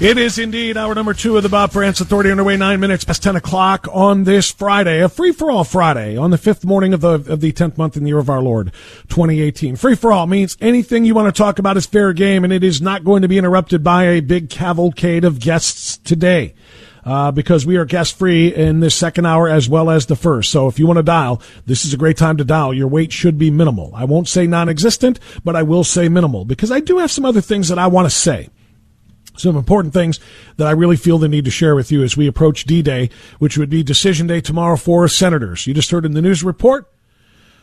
It is indeed our number two of the Bob Frantz Authority underway nine minutes past 10 o'clock on this Friday, a free for all Friday on the fifth morning of the, of the 10th month in the year of our Lord, 2018. Free for all means anything you want to talk about is fair game and it is not going to be interrupted by a big cavalcade of guests today. Uh, because we are guest free in this second hour as well as the first. So if you want to dial, this is a great time to dial. Your wait should be minimal. I won't say non-existent, but I will say minimal because I do have some other things that I want to say some important things that I really feel the need to share with you as we approach D-Day, which would be decision day tomorrow for senators. You just heard in the news report,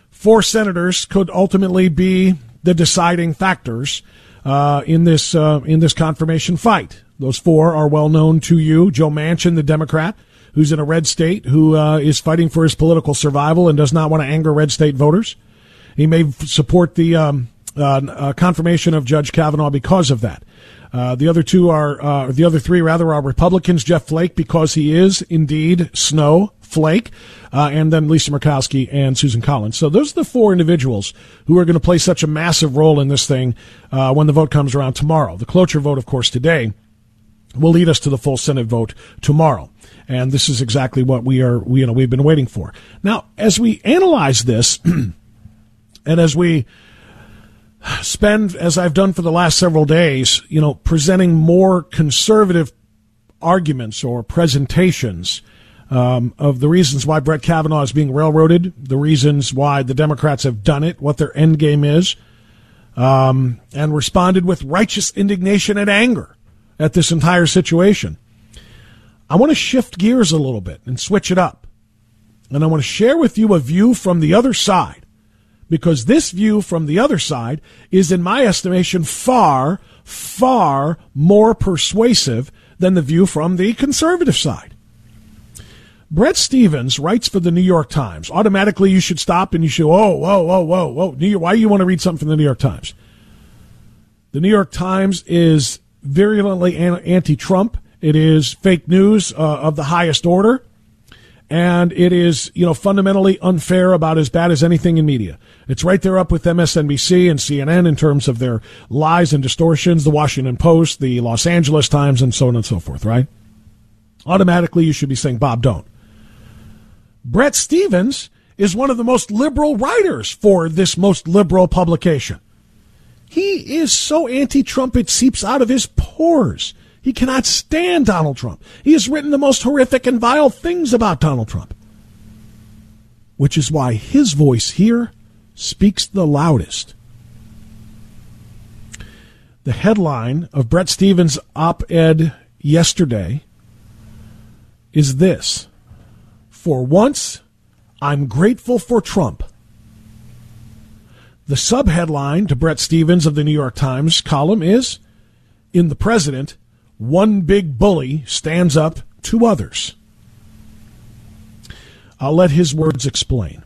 four senators could ultimately be the deciding factors uh, in this uh, in this confirmation fight. Those four are well known to you: Joe Manchin, the Democrat, who's in a red state, who uh, is fighting for his political survival and does not want to anger red state voters. He may support the um, uh, confirmation of Judge Kavanaugh because of that. Uh, the other two are, uh, the other three rather are Republicans, Jeff Flake, because he is indeed Snow Flake, uh, and then Lisa Murkowski and Susan Collins. So those are the four individuals who are going to play such a massive role in this thing, uh, when the vote comes around tomorrow. The cloture vote, of course, today will lead us to the full Senate vote tomorrow. And this is exactly what we are, you know, we've been waiting for. Now, as we analyze this, and as we, spend, as I've done for the last several days, you know, presenting more conservative arguments or presentations um, of the reasons why Brett Kavanaugh is being railroaded, the reasons why the Democrats have done it, what their end game is, um, and responded with righteous indignation and anger at this entire situation. I want to shift gears a little bit and switch it up. And I want to share with you a view from the other side because this view from the other side is, in my estimation, far, far more persuasive than the view from the conservative side. Bret Stephens writes for the New York Times. Automatically, you should stop and you should, whoa, whoa, whoa, whoa, whoa. New York, why do you want to read something from the New York Times? The New York Times is virulently anti Trump. It is fake news uh, of the highest order and it is, you know, fundamentally unfair about as bad as anything in media. It's right there up with MSNBC and CNN in terms of their lies and distortions, the Washington Post, the Los Angeles Times, and so on and so forth, right? Automatically, you should be saying, Bob, don't. Bret Stephens is one of the most liberal writers for this most liberal publication. He is so anti Trump, it seeps out of his pores. He cannot stand Donald Trump. He has written the most horrific and vile things about Donald Trump. Which is why his voice here speaks the loudest. The headline of Bret Stephens' op ed yesterday is this For once, I'm grateful for Trump. The subheadline to Bret Stephens of the New York Times column is In the President, one big bully stands up to others. I'll let his words explain.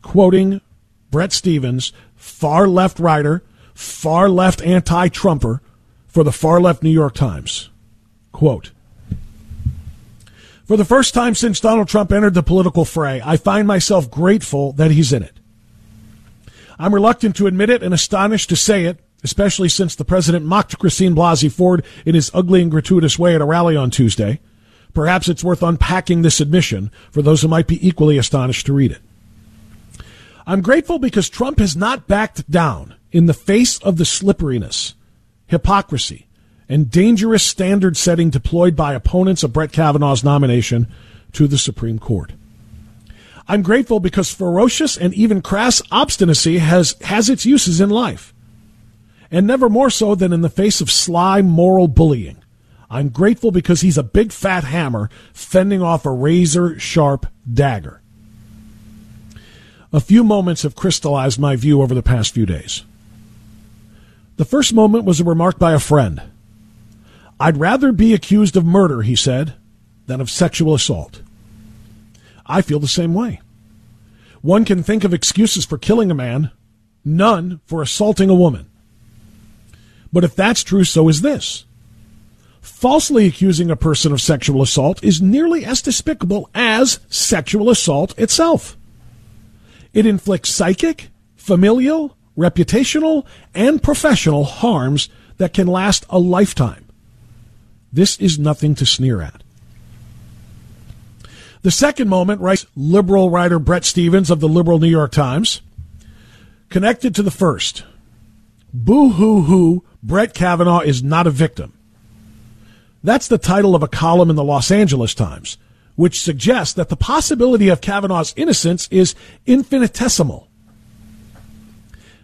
Quoting Bret Stephens, far left writer, far left anti Trumper for the far left New York Times. Quote For the first time since Donald Trump entered the political fray, I find myself grateful that he's in it. I'm reluctant to admit it and astonished to say it, especially since the president mocked Christine Blasey Ford in his ugly and gratuitous way at a rally on Tuesday. Perhaps it's worth unpacking this admission for those who might be equally astonished to read it. I'm grateful because Trump has not backed down in the face of the slipperiness, hypocrisy, and dangerous standard setting deployed by opponents of Brett Kavanaugh's nomination to the Supreme Court. I'm grateful because ferocious and even crass obstinacy has, has its uses in life. And never more so than in the face of sly moral bullying. I'm grateful because he's a big fat hammer fending off a razor sharp dagger. A few moments have crystallized my view over the past few days. The first moment was a remark by a friend. I'd rather be accused of murder, he said, than of sexual assault. I feel the same way. One can think of excuses for killing a man, none for assaulting a woman. But if that's true, so is this. Falsely accusing a person of sexual assault is nearly as despicable as sexual assault itself. It inflicts psychic, familial, reputational, and professional harms that can last a lifetime. This is nothing to sneer at. The second moment, writes liberal writer Bret Stephens of the liberal New York Times, connected to the first. Boo hoo hoo, Brett Kavanaugh is not a victim. That's the title of a column in the Los Angeles Times, which suggests that the possibility of Kavanaugh's innocence is infinitesimal.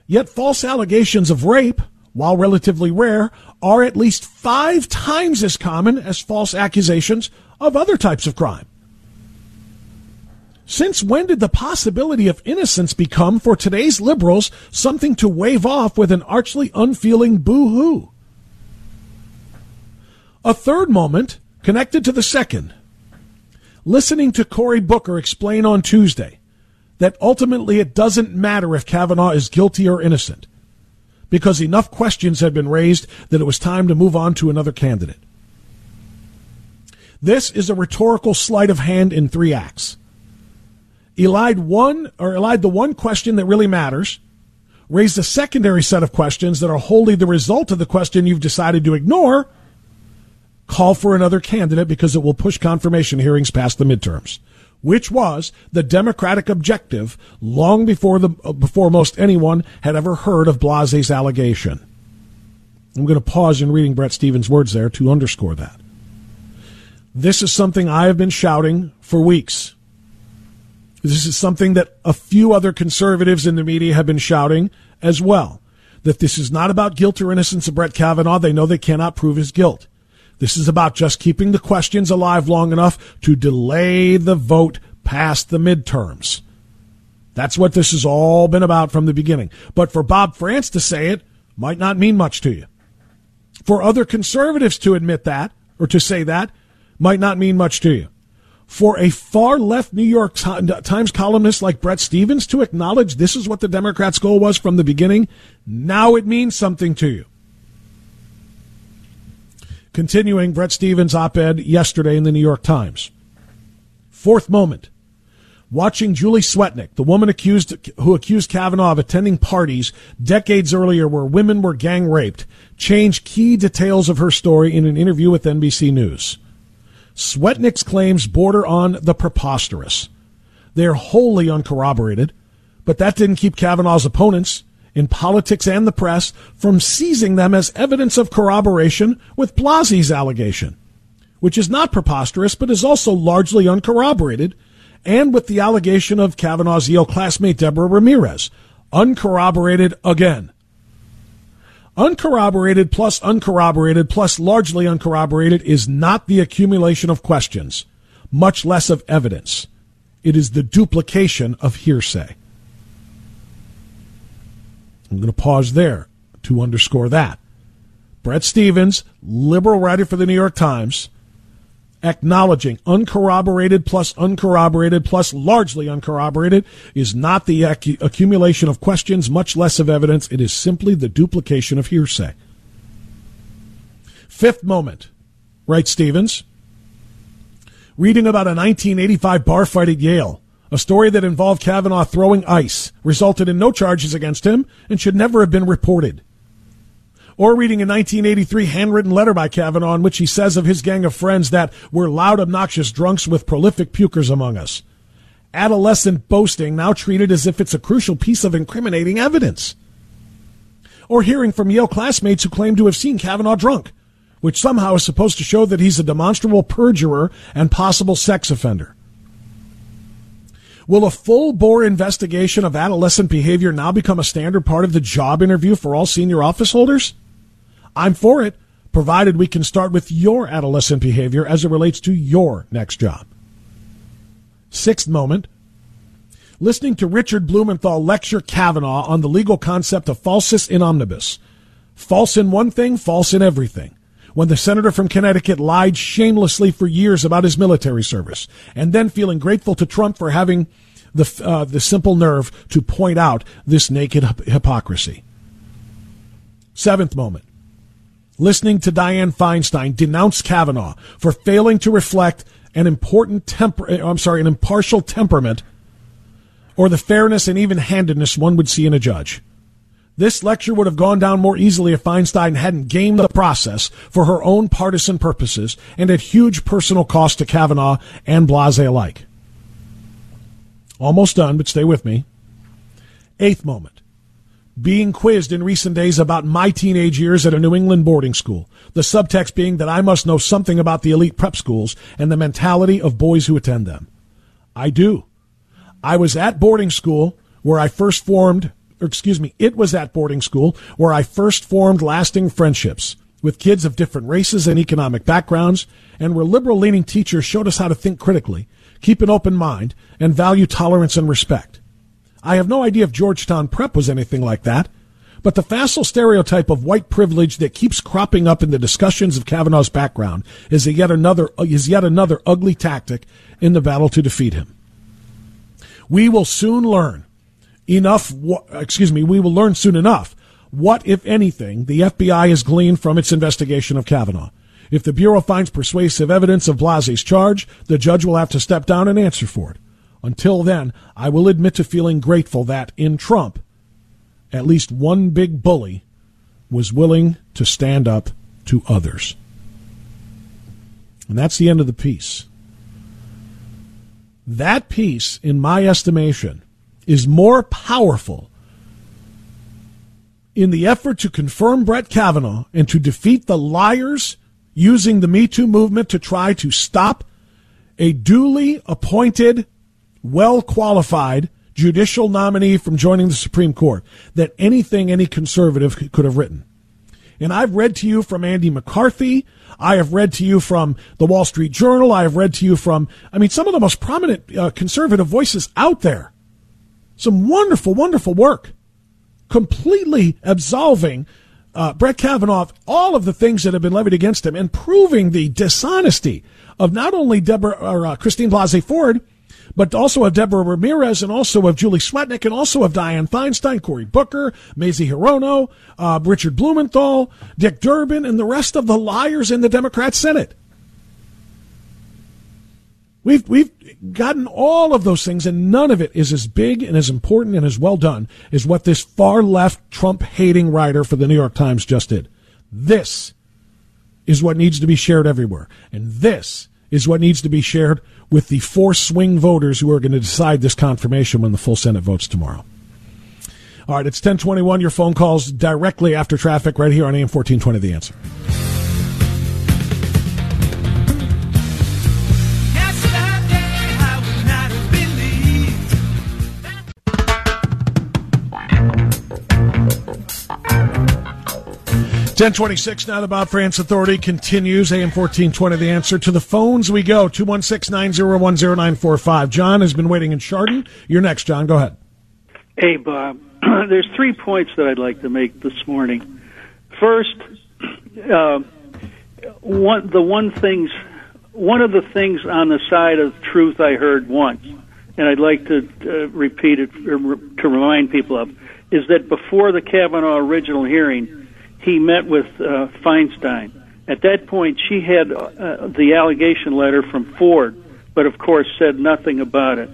Yet false allegations of rape, while relatively rare, are at least five times as common as false accusations of other types of crime. Since when did the possibility of innocence become, for today's liberals, something to wave off with an archly unfeeling boo hoo? A third moment, connected to the second, listening to Cory Booker explain on Tuesday that ultimately it doesn't matter if Kavanaugh is guilty or innocent, because enough questions had been raised that it was time to move on to another candidate. This is a rhetorical sleight of hand in three acts elide one or elide the one question that really matters, raise a secondary set of questions that are wholly the result of the question you've decided to ignore, call for another candidate because it will push confirmation hearings past the midterms, which was the Democratic objective long before the uh, before most anyone had ever heard of Blasey's allegation. I'm going to pause in reading Bret Stephens' words there to underscore that. This is something I have been shouting for weeks. This is something that a few other conservatives in the media have been shouting as well. That this is not about guilt or innocence of Brett Kavanaugh. They know they cannot prove his guilt. This is about just keeping the questions alive long enough to delay the vote past the midterms. That's what this has all been about from the beginning. But for Bob Frantz to say it might not mean much to you. For other conservatives to admit that or to say that might not mean much to you for a far left New York Times columnist like Bret Stephens to acknowledge this is what the Democrats' goal was from the beginning, now it means something to you. Continuing Bret Stephens' op ed yesterday in the New York Times. Fourth moment. Watching Julie Swetnick, the woman accused who accused Kavanaugh of attending parties decades earlier where women were gang raped, change key details of her story in an interview with NBC News. Swetnick's claims border on the preposterous. They're wholly uncorroborated, but that didn't keep Kavanaugh's opponents in politics and the press from seizing them as evidence of corroboration with Blasey's allegation, which is not preposterous but is also largely uncorroborated, and with the allegation of Kavanaugh's Yale classmate Deborah Ramirez, uncorroborated again. Uncorroborated plus uncorroborated plus largely uncorroborated is not the accumulation of questions, much less of evidence. It is the duplication of hearsay. I'm going to pause there to underscore that. Bret Stephens, liberal writer for the New York Times, acknowledging uncorroborated plus uncorroborated plus largely uncorroborated is not the ac- accumulation of questions, much less of evidence. It is simply the duplication of hearsay. Fifth moment, writes Stephens, reading about a 1985 bar fight at Yale. A story that involved Kavanaugh throwing ice resulted in no charges against him and should never have been reported. Or reading a 1983 handwritten letter by Kavanaugh in which he says of his gang of friends that we're loud, obnoxious drunks with prolific pukers among us. Adolescent boasting now treated as if it's a crucial piece of incriminating evidence. Or hearing from Yale classmates who claim to have seen Kavanaugh drunk, which somehow is supposed to show that he's a demonstrable perjurer and possible sex offender. Will a full bore investigation of adolescent behavior now become a standard part of the job interview for all senior office holders? I'm for it, provided we can start with your adolescent behavior as it relates to your next job. Sixth moment listening to Richard Blumenthal lecture Kavanaugh on the legal concept of falsus in omnibus. False in one thing, false in everything when the senator from Connecticut lied shamelessly for years about his military service, and then feeling grateful to Trump for having the, uh, the simple nerve to point out this naked hypocrisy. Seventh moment. Listening to Dianne Feinstein denounce Kavanaugh for failing to reflect an important temper, uh, I'm sorry, an impartial temperament or the fairness and even handedness one would see in a judge. This lecture would have gone down more easily if Feinstein hadn't gamed the process for her own partisan purposes and at huge personal cost to Kavanaugh and Blasey alike. Almost done, but stay with me. Eighth moment. Being quizzed in recent days about my teenage years at a New England boarding school. The subtext being that I must know something about the elite prep schools and the mentality of boys who attend them. I do. I was at boarding school where I first formed or excuse me, it was at boarding school where I first formed lasting friendships with kids of different races and economic backgrounds, and where liberal leaning teachers showed us how to think critically, keep an open mind, and value tolerance and respect. I have no idea if Georgetown Prep was anything like that, but the facile stereotype of white privilege that keeps cropping up in the discussions of Kavanaugh's background is yet another is yet another ugly tactic in the battle to defeat him. We will soon learn enough, excuse me, we will learn soon enough what, if anything, the FBI has gleaned from its investigation of Kavanaugh. If the Bureau finds persuasive evidence of Blasey's charge, the judge will have to step down and answer for it. Until then, I will admit to feeling grateful that, in Trump, at least one big bully was willing to stand up to others. And that's the end of the piece. That piece, in my estimation, is more powerful in the effort to confirm Brett Kavanaugh and to defeat the liars using the Me Too movement to try to stop a duly appointed, well qualified judicial nominee from joining the Supreme Court that anything any conservative could have written. And I've read to you from Andy McCarthy. I have read to you from the Wall Street Journal. I have read to you from, I mean, some of the most prominent uh, conservative voices out there some wonderful, wonderful work, completely absolving uh, Brett Kavanaugh all of the things that have been levied against him and proving the dishonesty of not only Deborah or uh, Christine Blasey Ford, but also of Deborah Ramirez and also of Julie Swetnick and also of Dianne Feinstein, Cory Booker, Mazie Hirono, uh, Richard Blumenthal, Dick Durbin, and the rest of the liars in the Democrat Senate. We've we've gotten all of those things, and none of it is as big and as important and as well done as what this far left Trump hating writer for the New York Times just did. This is what needs to be shared everywhere, and this is what needs to be shared with the four swing voters who are going to decide this confirmation when the full Senate votes tomorrow. All right, it's 1021. Your phone calls directly after traffic right here on AM 1420 The Answer. 1026 now the Bob Frantz Authority continues. AM 1420 the answer. To the phones we go. 216-901-0945. John has been waiting in Chardon. You're next, John. Go ahead. Hey, Bob. There's three points that I'd like to make this morning. First, uh, one the one things one of the things on the side of truth I heard once, and I'd like to uh, repeat it to remind people of, is that before the Kavanaugh original hearing, he met with uh, Feinstein. At that point, she had uh, the allegation letter from Ford, but of course said nothing about it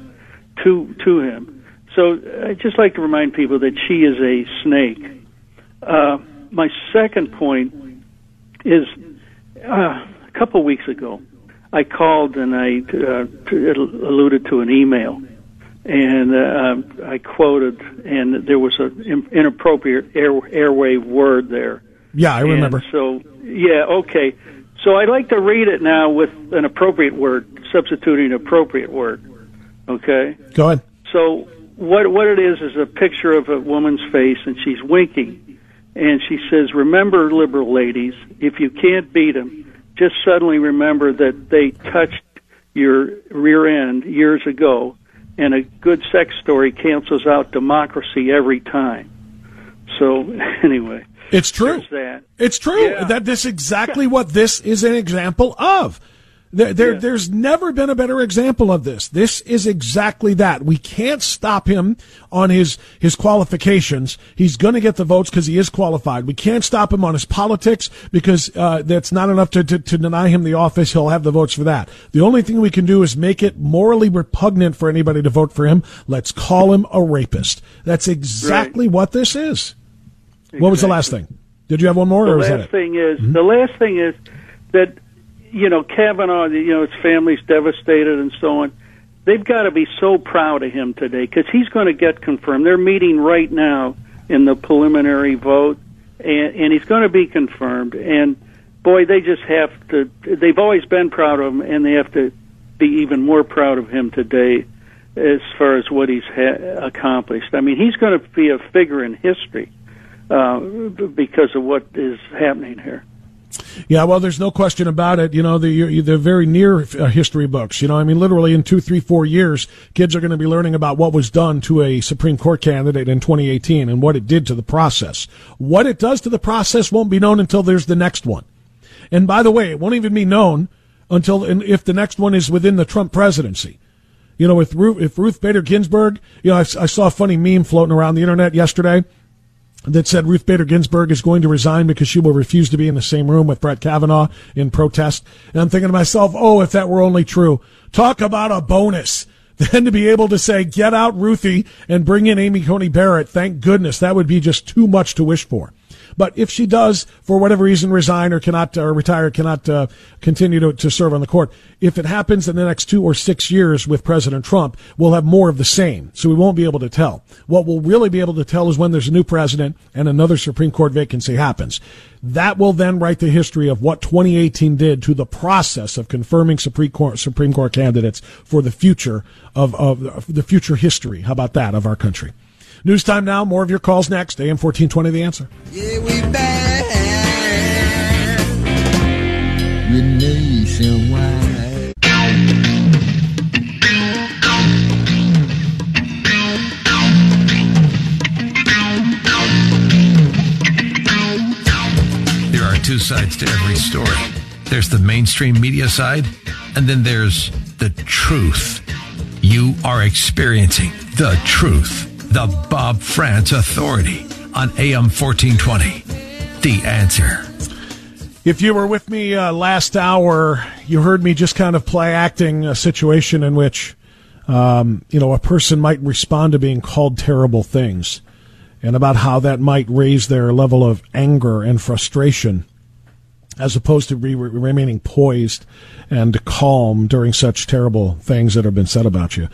to to him. So I'd just like to remind people that she is a snake. Uh, my second point is uh, a couple weeks ago, I called and I uh, alluded to an email, and uh, I quoted, and there was an inappropriate air, airwave word there. Yeah, I remember. And so, yeah, okay. So I'd like to read it now with an appropriate word, substituting an appropriate word. Okay. Go ahead. So what what it is is a picture of a woman's face, and she's winking, and she says, "Remember, liberal ladies, if you can't beat them." just suddenly remember that they touched your rear end years ago, and a good sex story cancels out democracy every time. So anyway, it's true. It's true. Yeah. That this exactly what this is an example of. There, there, yeah. There's never been a better example of this. This is exactly that. We can't stop him on his, his qualifications. He's going to get the votes because he is qualified. We can't stop him on his politics because uh, that's not enough to, to, to deny him the office. He'll have the votes for that. The only thing we can do is make it morally repugnant for anybody to vote for him. Let's call him a rapist. That's exactly right. what this is. Exactly. What was the last thing? Did you have one more? The or last that it? thing is mm-hmm. the last thing is that you know, Kavanaugh, you know, his family's devastated and so on. They've got to be so proud of him today because he's going to get confirmed. They're meeting right now in the preliminary vote, and, and he's going to be confirmed. And boy, they just have to. They've always been proud of him, and they have to be even more proud of him today as far as what he's ha- accomplished. I mean, he's going to be a figure in history uh, because of what is happening here. Yeah, well, there's no question about it. You know, the the very near uh, history books. You know, I mean, literally in two, three, four years, kids are going to be learning about what was done to a Supreme Court candidate in 2018 and what it did to the process. What it does to the process won't be known until there's the next one. And by the way, it won't even be known until if the next one is within the Trump presidency. You know, with Ruth, if Ruth Bader Ginsburg, you know, I, I saw a funny meme floating around the internet yesterday that said Ruth Bader Ginsburg is going to resign because she will refuse to be in the same room with Brett Kavanaugh in protest. And I'm thinking to myself, oh, if that were only true. Talk about a bonus. Then to be able to say, get out Ruthie and bring in Amy Coney Barrett, thank goodness. That would be just too much to wish for. But if she does, for whatever reason, resign or cannot uh, retire, cannot uh, continue to, to serve on the court, if it happens in the next two or six years with President Trump, we'll have more of the same. So we won't be able to tell. What we'll really be able to tell is when there's a new president and another Supreme Court vacancy happens. That will then write the history of what 2018 did to the process of confirming Supreme Court, Supreme Court candidates for the future of, of the future history. How about that of our country? News time now. More of your calls next. AM 1420, The Answer. Yeah, we back. nationwide. There are two sides to every story. There's the mainstream media side, and then there's the truth. You are experiencing the truth the Bob Frantz Authority on AM 1420. The answer. If you were with me uh, last hour, you heard me just kind of play acting a situation in which, um, you know, a person might respond to being called terrible things and about how that might raise their level of anger and frustration as opposed to re- remaining poised and calm during such terrible things that have been said about you.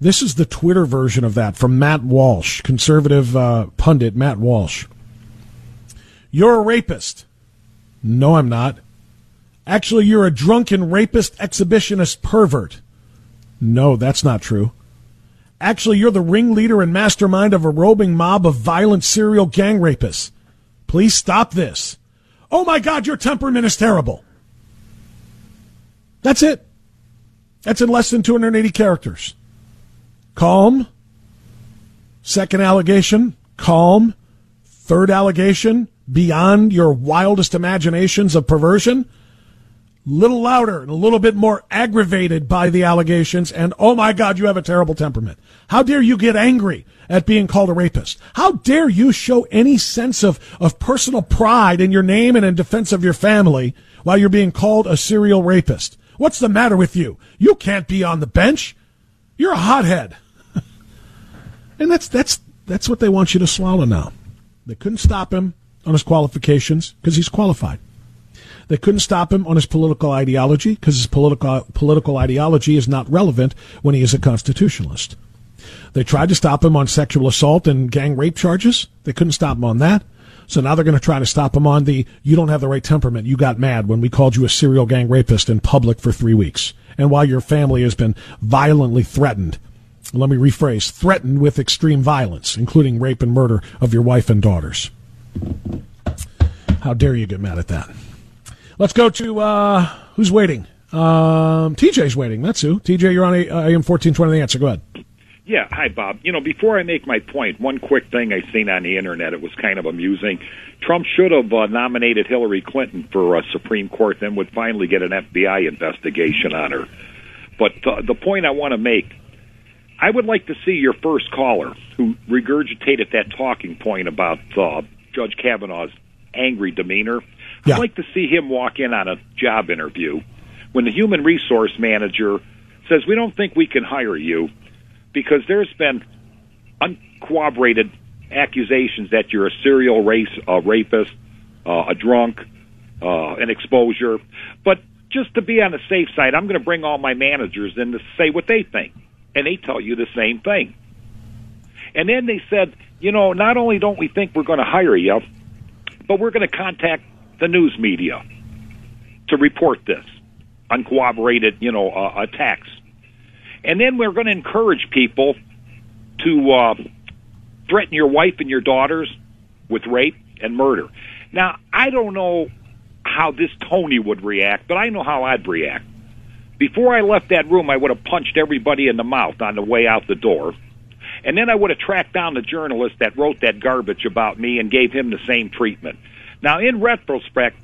This is the Twitter version of that from Matt Walsh, conservative uh, pundit Matt Walsh. You're a rapist. No, I'm not. Actually, you're a drunken rapist, exhibitionist pervert. No, that's not true. Actually, you're the ringleader and mastermind of a roving mob of violent serial gang rapists. Please stop this. Oh my God, your temperament is terrible. That's it. That's in less than 280 characters. Calm. Second allegation, calm. Third allegation, beyond your wildest imaginations of perversion. Little louder and a little bit more aggravated by the allegations. And oh my God, you have a terrible temperament. How dare you get angry at being called a rapist? How dare you show any sense of, of personal pride in your name and in defense of your family while you're being called a serial rapist? What's the matter with you? You can't be on the bench. You're a hothead. And that's that's that's what they want you to swallow now. They couldn't stop him on his qualifications because he's qualified. They couldn't stop him on his political ideology because his political political ideology is not relevant when he is a constitutionalist. They tried to stop him on sexual assault and gang rape charges. They couldn't stop him on that. So now they're going to try to stop him on the you don't have the right temperament. You got mad when we called you a serial gang rapist in public for three weeks. And while your family has been violently threatened, let me rephrase, threatened with extreme violence, including rape and murder of your wife and daughters. How dare you get mad at that? Let's go to uh, who's waiting. Um, TJ's waiting. That's who. TJ, you're on AM 1420 The Answer. Go ahead. Yeah, hi, Bob. You know, before I make my point, one quick thing I seen on the internet, it was kind of amusing. Trump should have uh, nominated Hillary Clinton for uh, Supreme Court, then would finally get an FBI investigation on her. But uh, the point I want to make, I would like to see your first caller who regurgitated that talking point about uh, Judge Kavanaugh's angry demeanor. Yeah. I'd like to see him walk in on a job interview when the human resource manager says, We don't think we can hire you because there's been uncorroborated accusations that you're a serial race uh, rapist, uh, a drunk, uh, an exposure. But just to be on the safe side, I'm going to bring all my managers in to say what they think, and they tell you the same thing. And then they said, you know, not only don't we think we're going to hire you, but we're going to contact the news media to report this uncorroborated, you know, uh, attacks. And then we're going to encourage people to uh, threaten your wife and your daughters with rape and murder. Now, I don't know how this Tony would react, but I know how I'd react. Before I left that room, I would have punched everybody in the mouth on the way out the door. And then I would have tracked down the journalist that wrote that garbage about me and gave him the same treatment. Now, in retrospect,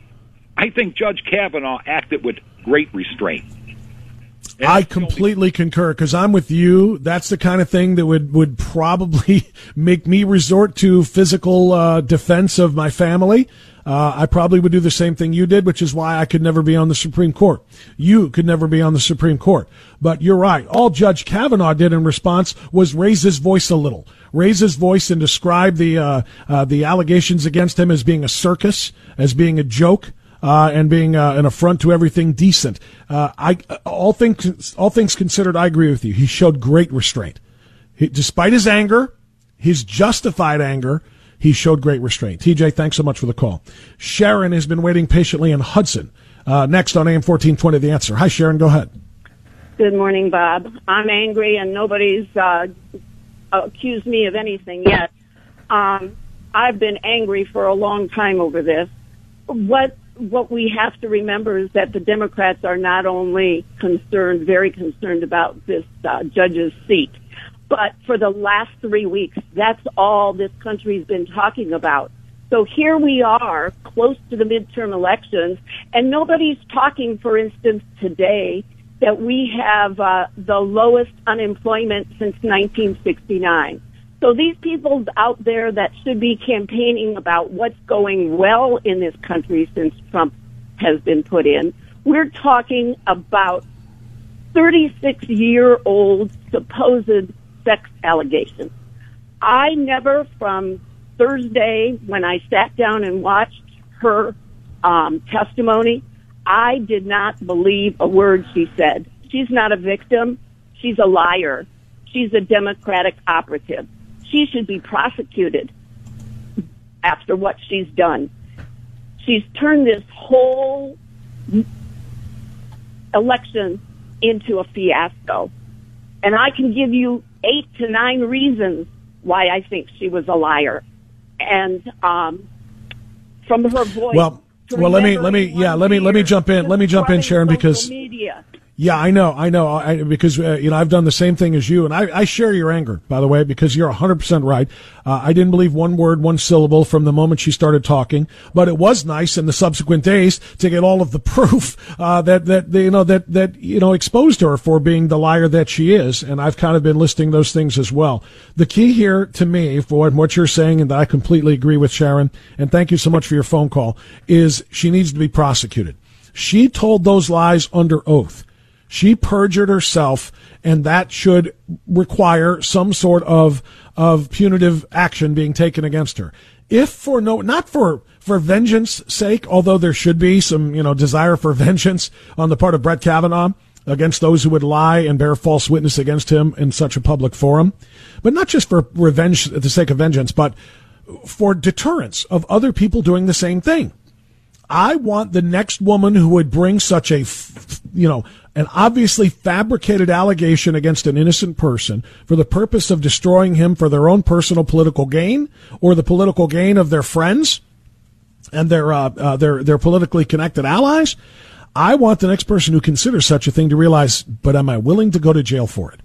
I think Judge Kavanaugh acted with great restraint. And I completely concur because I'm with you. That's the kind of thing that would, would probably make me resort to physical uh, defense of my family. Uh, I probably would do the same thing you did, which is why I could never be on the Supreme Court. You could never be on the Supreme Court. But you're right. All Judge Kavanaugh did in response was raise his voice a little, raise his voice and describe the uh, uh, the allegations against him as being a circus, as being a joke uh, and being uh, an affront to everything decent. Uh, I all things all things considered, I agree with you. He showed great restraint, he, despite his anger, his justified anger. He showed great restraint. TJ, thanks so much for the call. Sharon has been waiting patiently in Hudson. Uh, next on AM fourteen twenty, the answer. Hi, Sharon. Go ahead. Good morning, Bob. I'm angry, and nobody's uh, accused me of anything yet. Um, I've been angry for a long time over this. What what we have to remember is that the Democrats are not only concerned, very concerned about this uh, judge's seat, but for the last three weeks, that's all this country's been talking about. So here we are, close to the midterm elections, and nobody's talking, for instance, today that we have uh, the lowest unemployment since 1969. So these people out there that should be campaigning about what's going well in this country since Trump has been put in, we're talking about 36 year old supposed sex allegations. I never, from Thursday when I sat down and watched her um, testimony, I did not believe a word she said. She's not a victim. She's a liar. She's a Democratic operative. She should be prosecuted after what she's done. She's turned this whole election into a fiasco. And I can give you to nine reasons why I think she was a liar. And um, from her voice, Well, Well, let me let me yeah let me let me jump in. Let me jump in, Sharon, because media. Yeah, I know, I know, I, because uh, you know I've done the same thing as you, and I, I share your anger, by the way, because you're 100 percent right. Uh, I didn't believe one word, one syllable from the moment she started talking, but it was nice in the subsequent days to get all of the proof uh, that that you know that that you know exposed her for being the liar that she is, and I've kind of been listing those things as well. The key here to me, for what you're saying, and that I completely agree with Sharon, and thank you so much for your phone call, is she needs to be prosecuted. She told those lies under oath. She perjured herself, and that should require some sort of of punitive action being taken against her. If for no, not for for vengeance sake, although there should be some you know desire for vengeance on the part of Brett Kavanaugh against those who would lie and bear false witness against him in such a public forum, but not just for revenge at the sake of vengeance, but for deterrence of other people doing the same thing. I want the next woman who would bring such a, you know, an obviously fabricated allegation against an innocent person for the purpose of destroying him for their own personal political gain or the political gain of their friends and their uh, uh, their their politically connected allies. I want the next person who considers such a thing to realize, but am I willing to go to jail for it?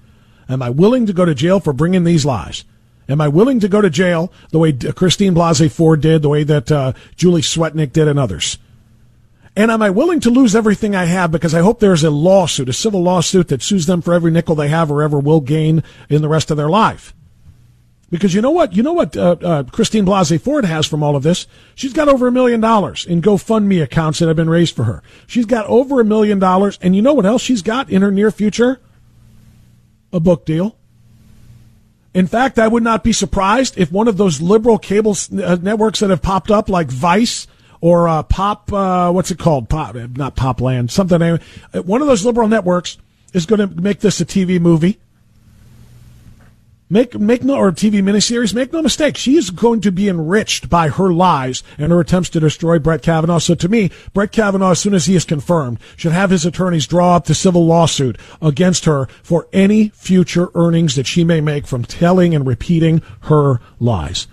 Am I willing to go to jail for bringing these lies? Am I willing to go to jail the way Christine Blasey Ford did, the way that uh, Julie Swetnick did, and others? And am I willing to lose everything I have because I hope there's a lawsuit, a civil lawsuit that sues them for every nickel they have or ever will gain in the rest of their life? Because you know what? You know what uh, uh, Christine Blasey Ford has from all of this? She's got over a million dollars in GoFundMe accounts that have been raised for her. She's got over a million dollars. And you know what else she's got in her near future? A book deal. In fact, I would not be surprised if one of those liberal cable uh, networks that have popped up like Vice or uh, Pop, uh, what's it called? Pop, not Popland, something. Uh, one of those liberal networks is going to make this a TV movie. Make make no or TV miniseries. Make no mistake, she is going to be enriched by her lies and her attempts to destroy Brett Kavanaugh. So to me, Brett Kavanaugh, as soon as he is confirmed, should have his attorneys draw up the civil lawsuit against her for any future earnings that she may make from telling and repeating her lies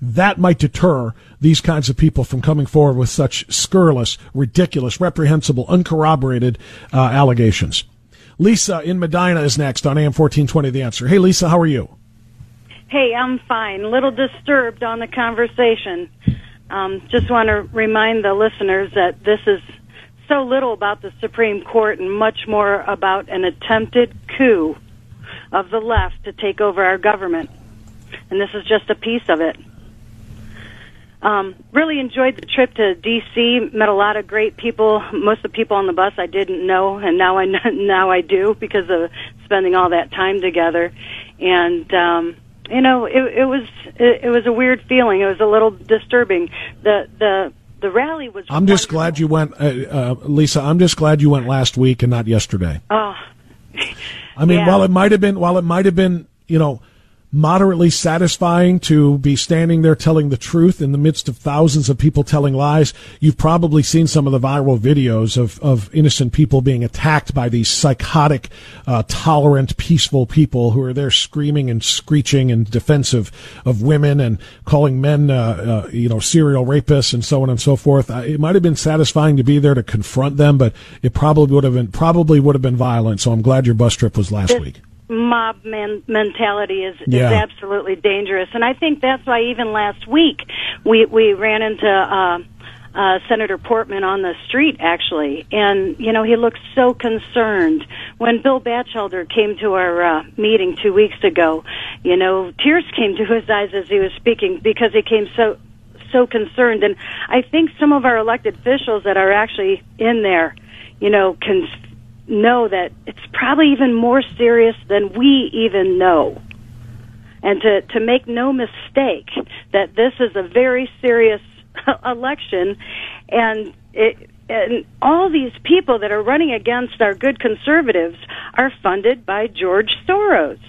that might deter these kinds of people from coming forward with such scurrilous, ridiculous, reprehensible, uncorroborated uh, allegations. Lisa in Medina is next on AM 1420 The Answer. Hey, Lisa, how are you? Hey, I'm fine. A little disturbed on the conversation. Um, just want to remind the listeners that this is so little about the Supreme Court and much more about an attempted coup of the left to take over our government. And this is just a piece of it. Um, really enjoyed the trip to D.C. Met a lot of great people. Most of the people on the bus I didn't know, and now I now I do because of spending all that time together. And um, you know, it, it was it, it was a weird feeling. It was a little disturbing. The the the rally was. I'm just glad you went, uh, uh, Lisa. I'm just glad you went last week and not yesterday. Oh, I mean, yeah. while it might have been, while it might have been, you know moderately satisfying to be standing there telling the truth in the midst of thousands of people telling lies. You've probably seen some of the viral videos of, of innocent people being attacked by these psychotic, uh, tolerant, peaceful people who are there screaming and screeching in defense of, of women and calling men, uh, uh, you know, serial rapists and so on and so forth. Uh, it might have been satisfying to be there to confront them, but it probably would have been, probably would have been violent. So I'm glad your bus trip was last week mob man- mentality is, yeah. is absolutely dangerous, and I think that's why even last week we we ran into. Uh, uh, Senator Portman on the street, actually, and you know he looked so concerned when Bill Batchelder came to our uh, meeting two weeks ago. You know, tears came to his eyes as he was speaking because he came so so concerned, and I think some of our elected officials that are actually in there, you know, can know that it's probably even more serious than we even know. And to, to make no mistake that this is a very serious election and it, and all these people that are running against our good conservatives are funded by George Soros.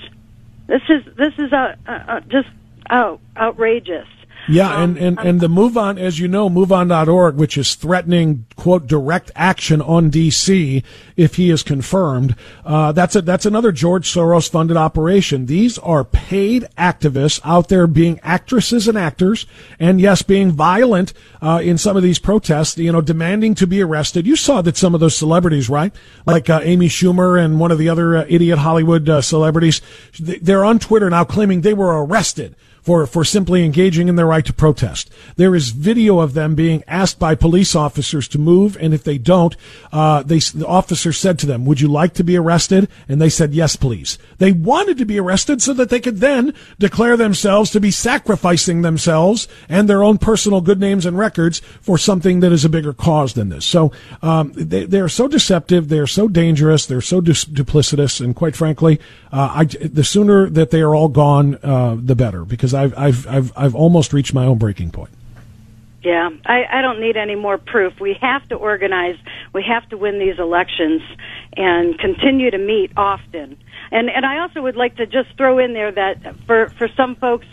This is this is uh, uh, uh, just oh, outrageous. Yeah, and, and, and the MoveOn, as you know, MoveOn.org, which is threatening, quote, direct action on D.C. if he is confirmed, uh, that's a, that's another George Soros funded operation. These are paid activists out there being actresses and actors, and yes, being violent, uh, in some of these protests, you know, demanding to be arrested. You saw that some of those celebrities, right? Like, uh, Amy Schumer and one of the other uh, idiot Hollywood uh, celebrities, they're on Twitter now claiming they were arrested for, for simply engaging in their right to protest. There is video of them being asked by police officers to move, and if they don't, uh, they, the officer said to them, would you like to be arrested? And they said, yes, please. They wanted to be arrested so that they could then declare themselves to be sacrificing themselves and their own personal good names and records for something that is a bigger cause than this. So, um, they, they're so deceptive, they're so dangerous, they're so du- duplicitous, and quite frankly, uh, I, the sooner that they are all gone, uh, the better, because I've, I've, I've, I've almost reached my own breaking point. Yeah, I, I don't need any more proof. We have to organize. We have to win these elections and continue to meet often. And and I also would like to just throw in there that for for some folks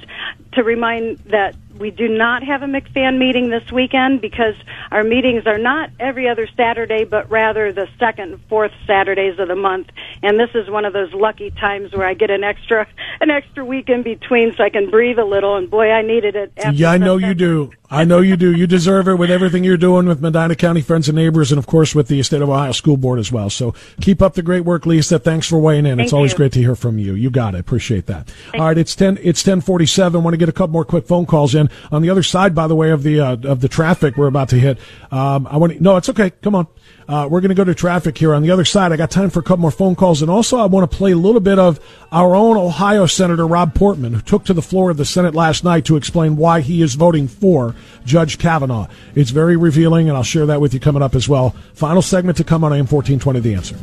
to remind that we do not have a MCFAN meeting this weekend because our meetings are not every other Saturday, but rather the second and fourth Saturdays of the month. And this is one of those lucky times where I get an extra an extra week in between, so I can breathe a little. And boy, I needed it. yeah, I know you do. I know you do. You deserve it with everything you're doing with Medina County Friends and Neighbors, and of course with the State of Ohio School Board as well. So keep up the great work, Lisa. Thanks for weighing in. Thank it's always you. great to hear from you. You got it. Appreciate that. All right, it's ten. It's ten forty-seven. Want to get a couple more quick phone calls in on the other side, by the way, of the uh, of the traffic we're about to hit. Um, I want to. No, it's okay. Come on. Uh, we're going to go to traffic here on the other side. I got time for a couple more phone calls, and also I want to play a little bit of our own Ohio Senator Rob Portman, who took to the floor of the Senate last night to explain why he is voting for Judge Kavanaugh. It's very revealing, and I'll share that with you coming up as well. Final segment to come on AM fourteen twenty. The answer.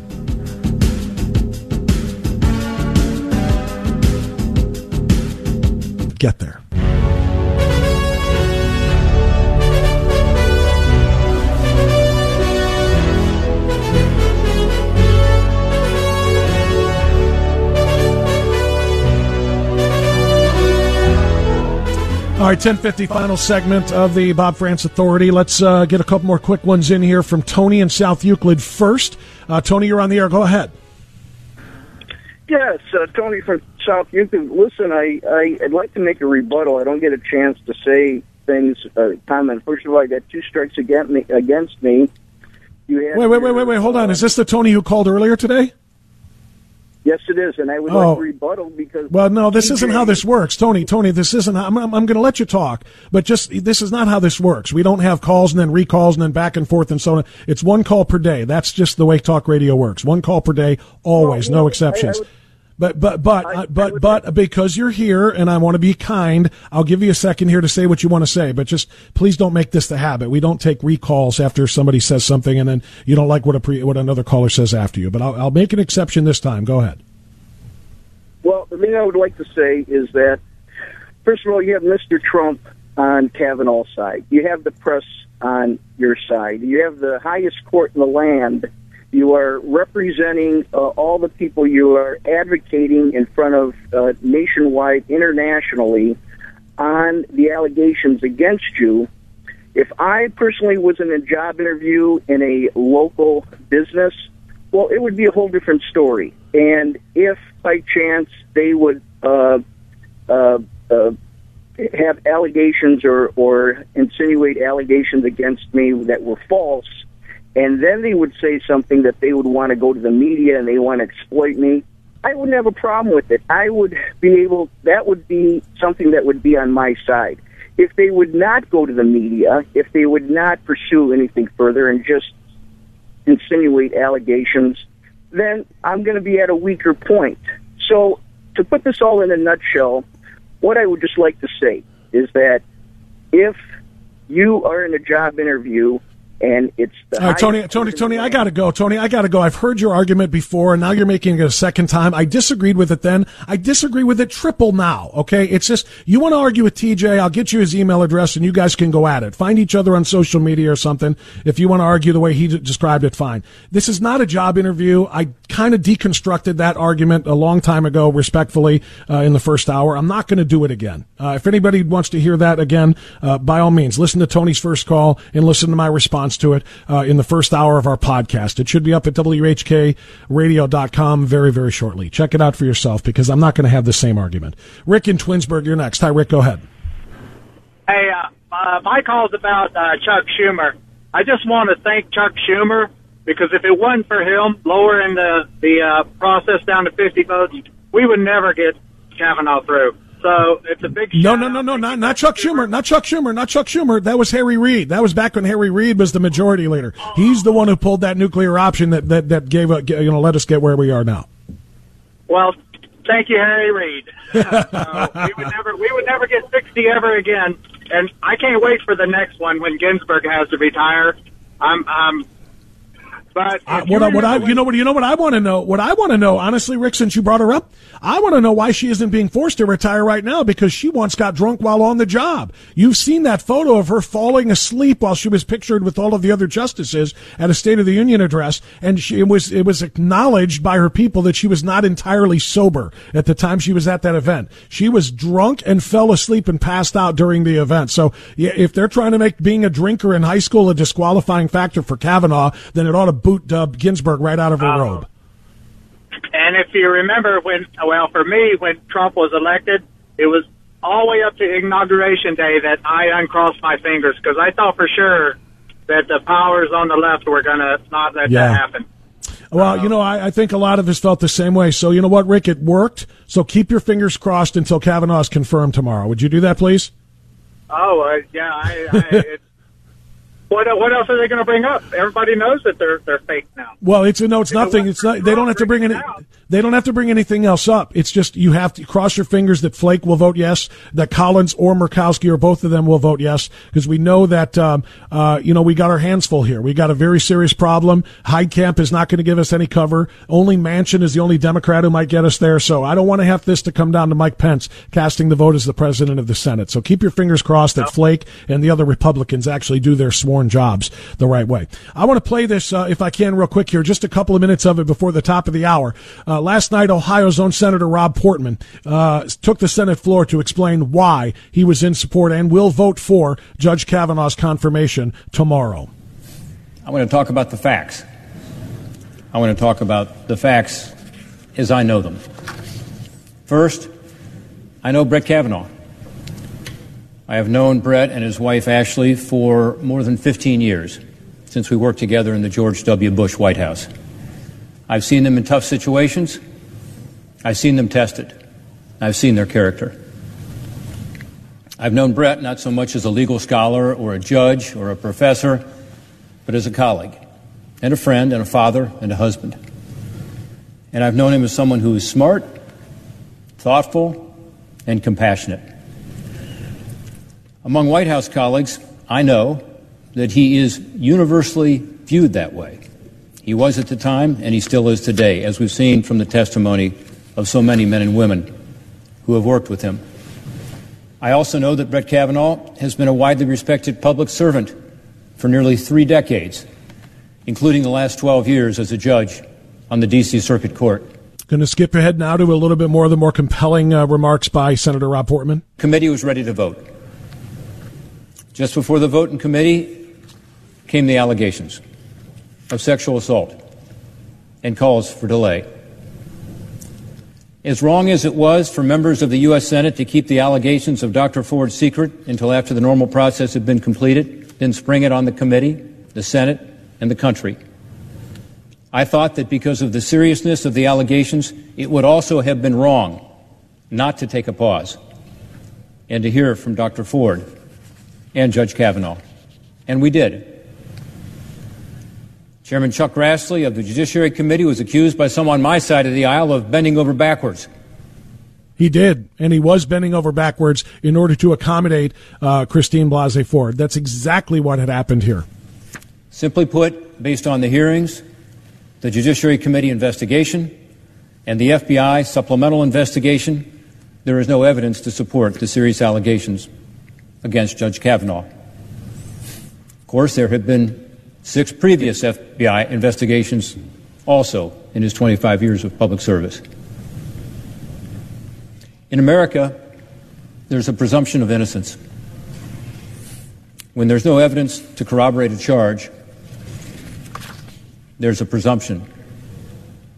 Get there. All right, 1050 final segment of the Bob Frantz Authority. Let's uh, get a couple more quick ones in here from Tony in South Euclid first. Uh, Tony, you're on the air. Go ahead. Yes, uh, Tony from South Euclid. Listen, I, I, I'd like to make a rebuttal. I don't get a chance to say things, uh, comment. First of all, I got two strikes against me. Against me. You Wait, wait, wait, wait, wait. Hold on. Is this the Tony who called earlier today? Yes, it is, and I would Oh. like to rebuttal because. Well, no, this isn't how this works, Tony. Tony, this isn't. I'm, I'm, I'm going to let you talk, but just this is not how this works. We don't have calls and then recalls and then back and forth and so on. It's one call per day. That's just the way talk radio works. One call per day, always, Well, no I- exceptions. I would- but but but uh, but but because you're here and I want to be kind, I'll give you a second here to say what you want to say. But just please don't make this the habit. We don't take recalls after somebody says something and then you don't like what a pre, what another caller says after you. But I'll, I'll make an exception this time. Go ahead. Well, the thing I would like to say is that, first of all, you have Mr. Trump on Kavanaugh's side. You have the press on your side. You have the highest court in the land. You are representing uh, all the people you are advocating in front of uh, nationwide, internationally, on the allegations against you. If I personally was in a job interview in a local business, well, it would be a whole different story. And if by chance they would uh, uh, uh, have allegations or, or insinuate allegations against me that were false, and then they would say something that they would want to go to the media and they want to exploit me, I wouldn't have a problem with it. I would be able, that would be something that would be on my side. If they would not go to the media, if they would not pursue anything further and just insinuate allegations, then I'm going to be at a weaker point. So, to put this all in a nutshell, what I would just like to say is that if you are in a job interview and it's the All right, Tony, Tony, Tony, I got to go. Tony, I got to go. I've heard your argument before, and now you're making it a second time. I disagreed with it then. I disagree with it triple now. Okay, it's just you want to argue with TJ. I'll get you his email address, and you guys can go at it. Find each other on social media or something. If you want to argue the way he d- described it, fine. This is not a job interview. I kind of deconstructed that argument a long time ago, respectfully, uh, in the first hour. I'm not going to do it again. Uh, if anybody wants to hear that again, uh, by all means, listen to Tony's first call and listen to my response to it uh, in the first hour of our podcast. It should be up at WHKRadio.com very, very shortly. Check it out for yourself because I'm not going to have the same argument. Rick in Twinsburg, you're next. Hi, Rick. Go ahead. Hey, uh, uh, my about uh, Chuck Schumer. I just want to thank Chuck Schumer because if it wasn't for him lowering the the uh, process down to 50 votes, we would never get Kavanaugh through. So it's a big No, no, no, no, not not Chuck Schumer, not Chuck Schumer, not Chuck Schumer. That was Harry Reid. That was back when Harry Reid was the majority leader. He's the one who pulled that nuclear option that that that gave a, you know let us get where we are now. well. Thank you, Harry Reid. so we would never we would never get 60 ever again, and I can't wait for the next one when Ginsburg has to retire. I'm I'm. But you what I, what I, you know what, you know what I want to know. What I want to know, honestly, Rick, since you brought her up, I want to know why she isn't being forced to retire right now because she once got drunk while on the job. You've seen that photo of her falling asleep while she was pictured with all of the other justices at a State of the Union address, and she, it was it was acknowledged by her people that she was not entirely sober at the time she was at that event. She was drunk and fell asleep and passed out during the event. So, yeah, if they're trying to make being a drinker in high school a disqualifying factor for Kavanaugh, then it ought to boot uh, Ginsburg right out of her robe. And if you remember when, well, for me, when Trump was elected, it was all the way up to inauguration day that I uncrossed my fingers because I thought for sure that the powers on the left were going to not let Yeah. that happen. Well, you know, I, I think a lot of us felt the same way. So, you know what, Rick? It worked. So keep your fingers crossed until Kavanaugh is confirmed tomorrow. Would you do that, please? Oh, uh, yeah. I, I, it's, what what else are they going to bring up? Everybody knows that they're they're fake now. Well, it's no, it's nothing. It's not. They don't have to bring any. They don't have to bring anything else up. It's just you have to cross your fingers that Flake will vote yes, that Collins or Murkowski or both of them will vote yes, because we know that um, uh, you know we got our hands full here. We got a very serious problem. Heitkamp is not going to give us any cover. Only Manchin is the only Democrat who might get us there. So I don't want to have this to come down to Mike Pence casting the vote as the president of the Senate. So keep your fingers crossed that Flake and the other Republicans actually do their sworn jobs the right way. I want to play this, uh, if I can, real quick here, just a couple of minutes of it before the top of the hour. Uh, last night, Ohio's own Senator Rob Portman uh, took the Senate floor to explain why he was in support and will vote for Judge Kavanaugh's confirmation tomorrow. I want to talk about the facts. I want to talk about the facts as I know them. First, I know Brett Kavanaugh. I have known Brett and his wife Ashley for more than 15 years, since we worked together in the George W. Bush White House. I've seen them in tough situations. I've seen them tested. I've seen their character. I've known Brett not so much as a legal scholar or a judge or a professor, but as a colleague and a friend and a father and a husband. And I've known him as someone who is smart, thoughtful, and compassionate. Among White House colleagues, I know that he is universally viewed that way. He was at the time, and he still is today, as we've seen from the testimony of so many men and women who have worked with him. I also know that Brett Kavanaugh has been a widely respected public servant for nearly three decades, including the last 12 years as a judge on the D.C. Circuit Court. Going to skip ahead now to a little bit more of the more compelling uh, remarks by Senator Rob Portman. Committee was ready to vote. Just before the vote in committee came the allegations of sexual assault and calls for delay. As wrong as it was for members of the U.S. Senate to keep the allegations of Dr. Ford secret until after the normal process had been completed, then spring it on the committee, the Senate, and the country. I thought that because of the seriousness of the allegations, it would also have been wrong not to take a pause and to hear from Dr. Ford and Judge Kavanaugh. And we did. Chairman Chuck Grassley of the Judiciary Committee was accused by some on my side of the aisle of bending over backwards. He did, and he was bending over backwards in order to accommodate uh, Christine Blasey Ford. That's exactly what had happened here. Simply put, based on the hearings, the Judiciary Committee investigation, and the FBI supplemental investigation, there is no evidence to support the serious allegations against Judge Kavanaugh. Of course, there have been six previous FBI investigations also in his 25 years of public service. In America, there's a presumption of innocence. When there's no evidence to corroborate a charge, there's a presumption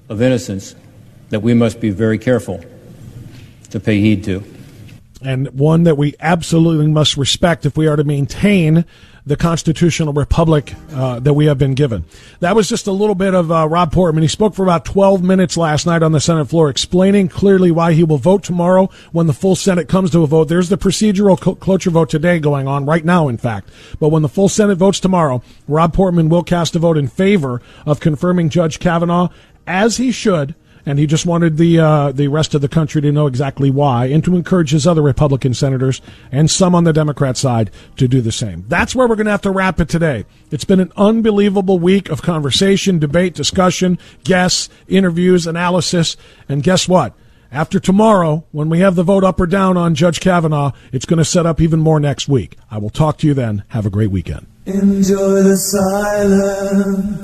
of innocence that we must be very careful to pay heed to. And one that we absolutely must respect if we are to maintain the constitutional republic uh, that we have been given. That was just a little bit of uh, Rob Portman. He spoke for about 12 minutes last night on the Senate floor, explaining clearly why he will vote tomorrow when the full Senate comes to a vote. There's the procedural cloture vote today going on right now, in fact. But when the full Senate votes tomorrow, Rob Portman will cast a vote in favor of confirming Judge Kavanaugh, as he should and he just wanted the uh, the rest of the country to know exactly why, and to encourage his other Republican senators and some on the Democrat side to do the same. That's where we're going to have to wrap it today. It's been an unbelievable week of conversation, debate, discussion, guests, interviews, analysis, and guess what? After tomorrow, when we have the vote up or down on Judge Kavanaugh, it's going to set up even more next week. I will talk to you then. Have a great weekend. Enjoy the silence.